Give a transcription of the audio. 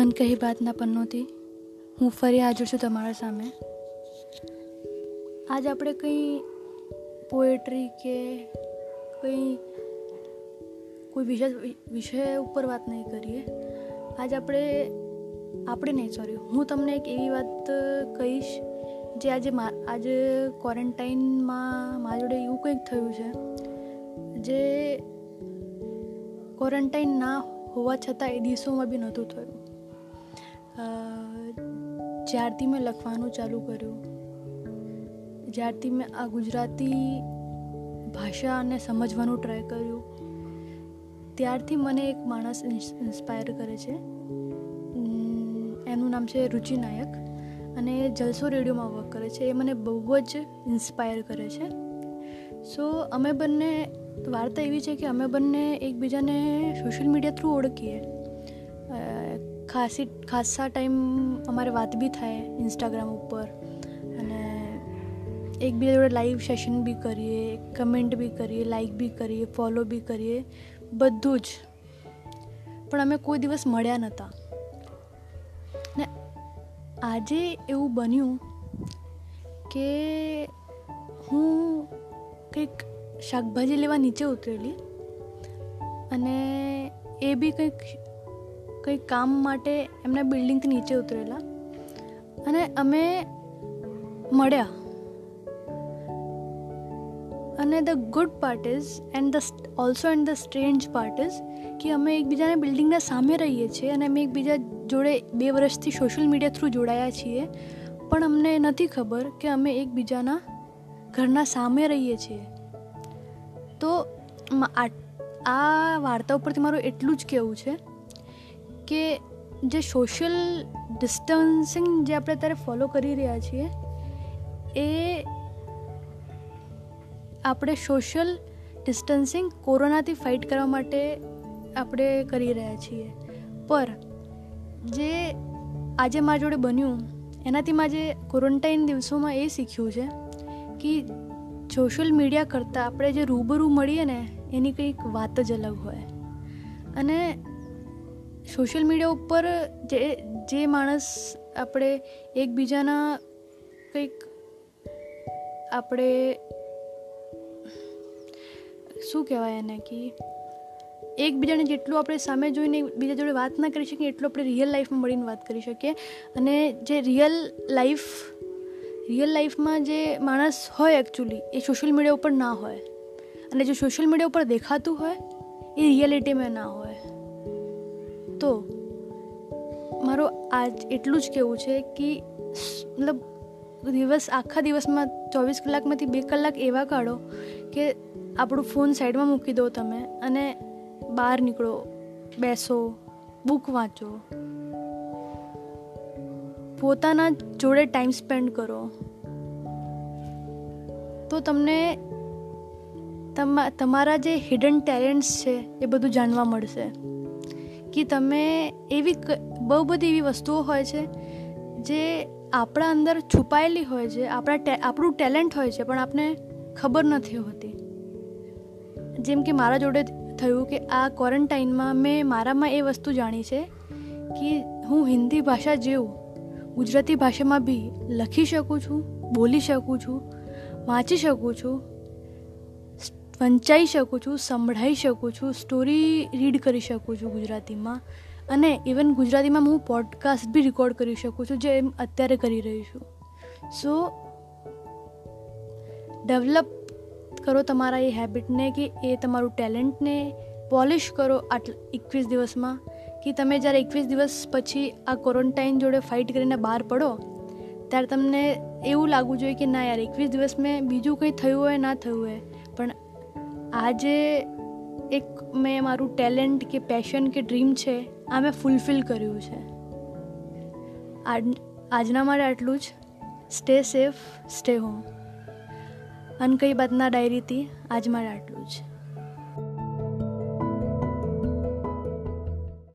અનકહી બાતના પન્નોથી હું ફરી હાજર છું તમારા સામે. આજ આપણે કંઈ પોએટ્રી કે કંઈ, કોઈ વિષય વિષય ઉપર વાત નહીં કરીએ. આજ આપણે આપણે નહીં સોરી હું તમને એક એવી વાત કહીશ જે આજે આજે ક્વોરન્ટાઇનમાં મારા જોડે એવું કંઈક થયું છે જે ક્વોરન્ટાઇન ના હોવા છતાં એ દિવસોમાં બી નહોતું થયું. જ્યારથી મેં લખવાનું ચાલુ કર્યું, જ્યારથી મેં આ ગુજરાતી ભાષાને સમજવાનું ટ્રાય કર્યું, ત્યારથી મને એક માણસ ઇન્સ્પાયર કરે છે. એનું નામ છે રુચિ નાયક અને એ જલસો રેડિયોમાં વર્ક કરે છે. એ મને બહુ જ ઇન્સ્પાયર કરે છે. સો અમે બંને, વાર્તા એવી છે કે અમે બંને એકબીજાને સોશિયલ મીડિયા થ્રુ ઓળખીએ. ખાસી ખાસા ટાઈમ અમારે વાત બી થાય ઇન્સ્ટાગ્રામ ઉપર. અને એકબીજા જોડે લાઈવ સેશન બી કરીએ કમેન્ટ બી કરીએ લાઈક બી કરીએ ફોલો બી કરીએ, બધું જ. પણ અમે કોઈ દિવસ મળ્યા નહોતા ને આજે એવું બન્યું કે હું કંઈક શાકભાજી લેવા નીચે ઉતરેલી અને એ બી કંઈક કંઈક કામ માટે એમના બિલ્ડિંગથી નીચે ઉતરેલા. અને અમે મળ્યા. અને the good part is and the also and the strange part is કે અમે એકબીજાને બિલ્ડિંગના સામે રહીએ છીએ અને અમે એકબીજા જોડે બે વર્ષથી સોશિયલ મીડિયા થ્રુ જોડાયા છીએ. પણ અમને નથી ખબર કે અમે એકબીજાના ઘરના સામે રહીએ છીએ. તો આ વાર્તા ઉપરથી મારું એટલું જ કહેવું છે કે જે સોશિયલ ડિસ્ટન્સિંગ જે આપણે અત્યારે ફોલો કરી રહ્યા છીએ, એ આપણે સોશિયલ ડિસ્ટન્સિંગ કોરોનાથી ફાઇટ કરવા માટે આપણે કરી રહ્યા છીએ. પર જે આજે મારા જોડે બન્યું, એનાથી મારે જે ક્વોરન્ટાઇન દિવસોમાં એ શીખ્યું છે કે સોશિયલ મીડિયા કરતાં આપણે જે રૂબરૂ મળીએ ને, એની કંઈક વાત જ અલગ હોય. અને સોશિયલ મીડિયા ઉપર જે જે માણસ આપણે એકબીજાના કંઈક આપણે, શું કહેવાય એને કે, એકબીજાને જેટલું આપણે સામે જોઈને બીજા જોડે વાત ના કરી શકીએ, એટલું આપણે રિયલ લાઈફમાં મળીને વાત કરી શકીએ. અને જે રિયલ લાઈફ રિયલ લાઈફમાં જે માણસ હોય એકચ્યુઅલી એ સોશિયલ મીડિયા ઉપર ના હોય. અને જે સોશિયલ મીડિયા ઉપર દેખાતું હોય, એ રિયાલિટીમાં ના હોય. તો મારો આજ એટલું જ કહેવું છે કે મતલબ દિવસ, આખા દિવસમાં ચોવીસ કલાકમાંથી બે કલાક એવા કાઢો કે આપણું ફોન સાઈડમાં મૂકી દો તમે અને બહાર નીકળો, બેસો, બુક વાંચો. પોતાના જોડે ટાઈમ સ્પેન્ડ કરો. તો તમને તમારા જે હિડન ટેલેન્ટ્સ છે એ બધું જાણવા મળશે. કે તમે એવી બહુ બધી એવી વસ્તુઓ હોય છે, જે આપણા અંદર છુપાયેલી હોય છે, આપણા આપણું ટેલેન્ટ હોય છે, પણ આપણે ખબર નથી હોતી. જેમ કે મારા જોડે થયું કે આ ક્વોરન્ટાઇનમાં મેં મારામાં એ વસ્તુ જાણી છે કે હું હિન્દી ભાષા જેવું, ગુજરાતી ભાષામાં બી લખી શકું છું, બોલી શકું છું, વાંચી શકું છું વંચાઈ શકું છું, સંભળાઈ શકું છું સ્ટોરી રીડ કરી શકું છું ગુજરાતીમાં. અને ઇવન ગુજરાતીમાં હું પોડકાસ્ટ બી રેકોર્ડ કરી શકું છું, જે અત્યારે કરી રહી છું. સો ડેવલપ કરો તમારા એ હેબિટને કે એ તમારું ટેલેન્ટને પોલિશ કરો આટલા એકવીસ દિવસમાં. કે તમે જ્યારે એકવીસ દિવસ પછી આ ક્વોરન્ટાઇન જોડે ફાઇટ કરીને બહાર પડો, ત્યારે તમને એવું લાગવું જોઈએ કે ના યાર, એકવીસ દિવસ મેં બીજું કંઈ થયું હોય, ના થયું હોય. પણ આજે એક મેં મારું ટેલેન્ટ કે પેશન કે ડ્રીમ છે, આ મેં ફૂલફિલ કર્યું છે. આજના માટે આટલું જ. સ્ટે સેફ સ્ટે હોમ અનકઈ બાતના ડાયરીથી આજ મારે આટલું જ.